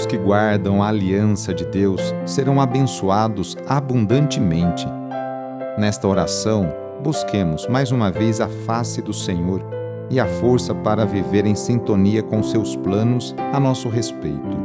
Os que guardam a aliança de Deus serão abençoados abundantemente. Nesta oração, busquemos mais uma vez a face do Senhor e a força para viver em sintonia com seus planos a nosso respeito.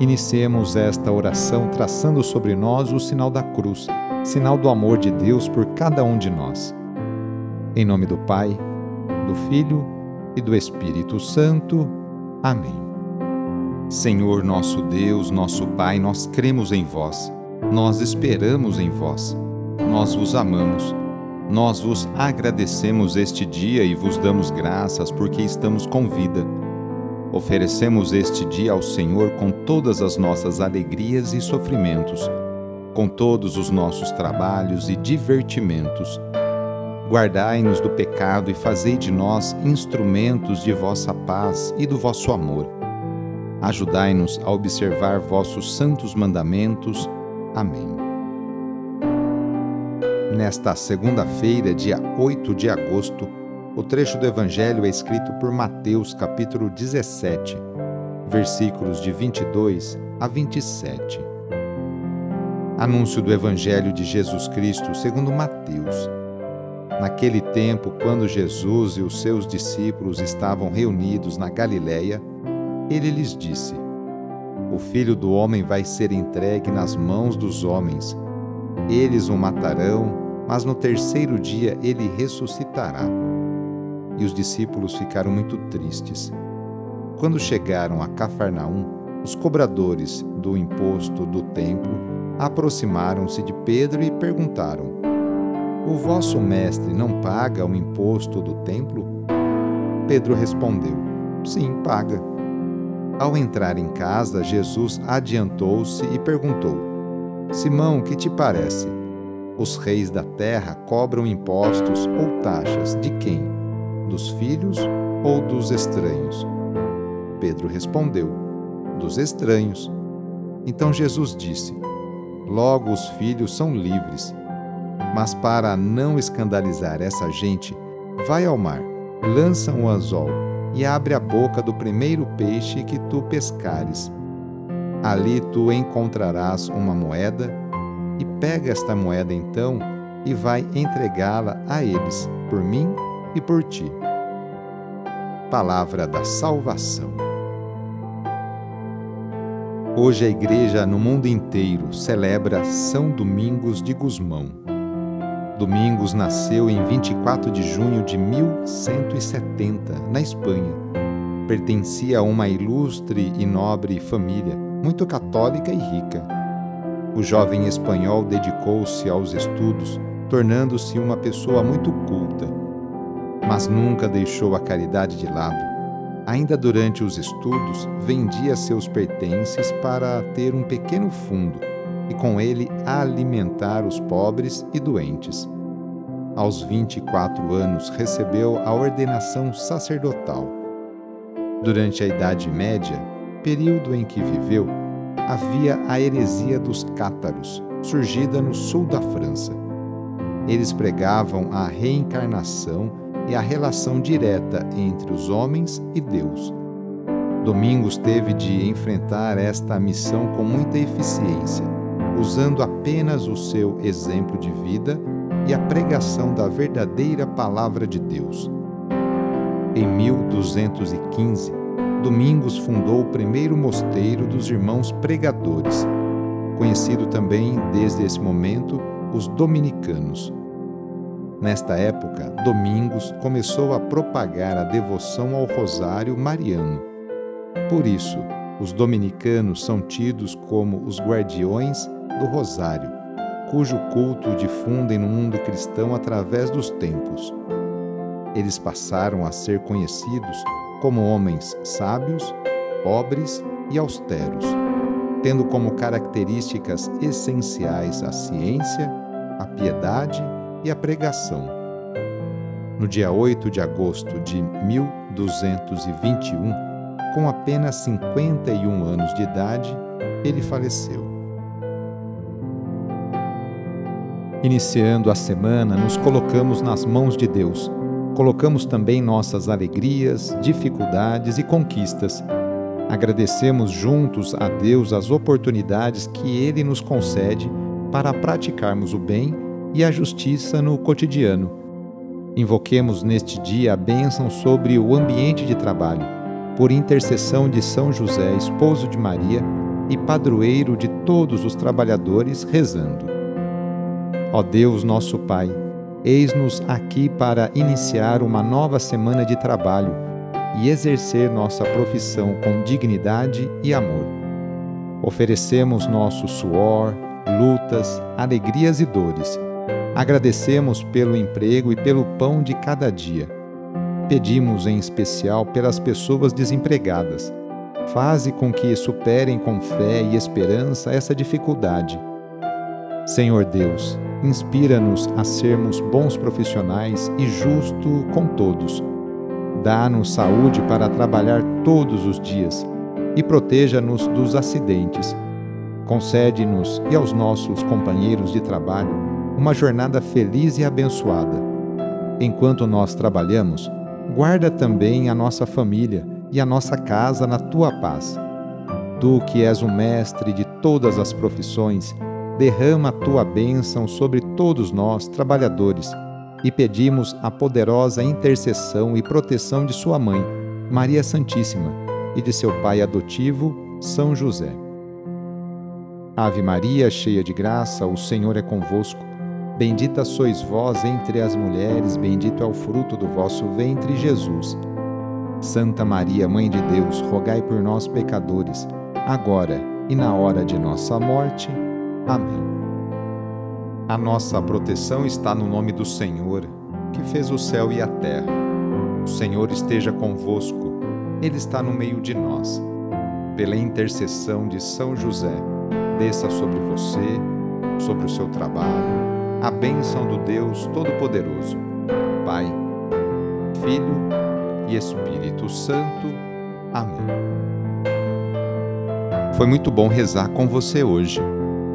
Iniciemos esta oração traçando sobre nós o sinal da cruz, sinal do amor de Deus por cada um de nós. Em nome do Pai, do Filho e do Espírito Santo. Amém. Senhor nosso Deus, nosso Pai, nós cremos em vós, nós esperamos em vós, nós vos amamos, nós vos agradecemos este dia e vos damos graças porque estamos com vida. Oferecemos este dia ao Senhor com todas as nossas alegrias e sofrimentos, com todos os nossos trabalhos e divertimentos Guardai-nos do pecado e fazei de nós instrumentos de vossa paz e do vosso amor. Ajudai-nos a observar vossos santos mandamentos. Amém. Nesta segunda-feira, dia 8 de agosto, o trecho do Evangelho é escrito por Mateus, capítulo 17, versículos de 22 a 27. Anúncio do Evangelho de Jesus Cristo segundo Mateus Naquele tempo, quando Jesus e os seus discípulos estavam reunidos na Galiléia, ele lhes disse: O filho do homem vai ser entregue nas mãos dos homens. Eles o matarão, mas no terceiro dia ele ressuscitará. E os discípulos ficaram muito tristes. Quando chegaram a Cafarnaum, os cobradores do imposto do templo aproximaram-se de Pedro e perguntaram: o vosso mestre não paga o imposto do templo? Pedro respondeu: Sim, paga. Ao entrar em casa, Jesus adiantou-se e perguntou: Simão, que te parece? Os reis da terra cobram impostos ou taxas de quem? Dos filhos ou dos estranhos? Pedro respondeu: Dos estranhos. Então Jesus disse: Logo os filhos são livres mas para não escandalizar essa gente, vai ao mar, lança um anzol e abre a boca do primeiro peixe que tu pescares. Ali tu encontrarás uma moeda, e pega esta moeda então e vai entregá-la a eles, por mim e por ti. Palavra da Salvação. Hoje a Igreja no mundo inteiro celebra São Domingos de Gusmão Domingos nasceu em 24 de junho de 1170, na Espanha. Pertencia a uma ilustre e nobre família, muito católica e rica. O jovem espanhol dedicou-se aos estudos, tornando-se uma pessoa muito culta. Mas nunca deixou a caridade de lado. Ainda durante os estudos, vendia seus pertences para ter um pequeno fundo e com ele alimentar os pobres e doentes. Aos 24 anos, recebeu a ordenação sacerdotal. Durante a Idade Média, período em que viveu, havia a heresia dos cátaros, surgida no sul da França. Eles pregavam a reencarnação e a relação direta entre os homens e Deus. Domingos teve de enfrentar esta missão com muita eficiência usando apenas o seu exemplo de vida e a pregação da verdadeira Palavra de Deus. Em 1215, Domingos fundou o primeiro mosteiro dos Irmãos Pregadores, conhecido também desde esse momento os Dominicanos. Nesta época, Domingos começou a propagar a devoção ao Rosário Mariano. Por isso, os dominicanos são tidos como os guardiões do Rosário, cujo culto difundem no mundo cristão através dos tempos. Eles passaram a ser conhecidos como homens sábios, pobres e austeros, tendo como características essenciais a ciência, a piedade e a pregação. No dia 8 de agosto de 1221, com apenas 51 anos de idade, ele faleceu. Iniciando a semana, nos colocamos nas mãos de Deus. Colocamos também nossas alegrias, dificuldades e conquistas. Agradecemos juntos a Deus as oportunidades que Ele nos concede para praticarmos o bem e a justiça no cotidiano. Invoquemos neste dia a bênção sobre o ambiente de trabalho, por intercessão de São José, esposo de Maria e padroeiro de todos os trabalhadores, rezando. Ó Deus, nosso Pai, eis-nos aqui para iniciar uma nova semana de trabalho e exercer nossa profissão com dignidade e amor. Oferecemos nosso suor, lutas, alegrias e dores. Agradecemos pelo emprego e pelo pão de cada dia. Pedimos em especial pelas pessoas desempregadas. Faze com que superem com fé e esperança essa dificuldade. Senhor Deus, inspira-nos a sermos bons profissionais e justo com todos. Dá-nos saúde para trabalhar todos os dias e proteja-nos dos acidentes Concede-nos e aos nossos companheiros de trabalho uma jornada feliz e abençoada. Enquanto nós trabalhamos, guarda também a nossa família e a nossa casa na tua paz. Tu, que és o mestre de todas as profissões, derrama a tua bênção sobre todos nós, trabalhadores, e pedimos a poderosa intercessão e proteção de Sua mãe, Maria Santíssima, e de seu pai adotivo, São José. Ave Maria, cheia de graça, o Senhor é convosco. Bendita sois vós entre as mulheres, bendito é o fruto do vosso ventre, Jesus. Santa Maria, Mãe de Deus, rogai por nós, pecadores, agora e na hora de nossa morte. Amém. A nossa proteção está no nome do Senhor, que fez o céu e a terra. O Senhor esteja convosco, Ele está no meio de nós. Pela intercessão de São José, desça sobre você, sobre o seu trabalho, a bênção do Deus Todo-Poderoso, Pai, Filho e Espírito Santo. Amém. Foi muito bom rezar com você hoje.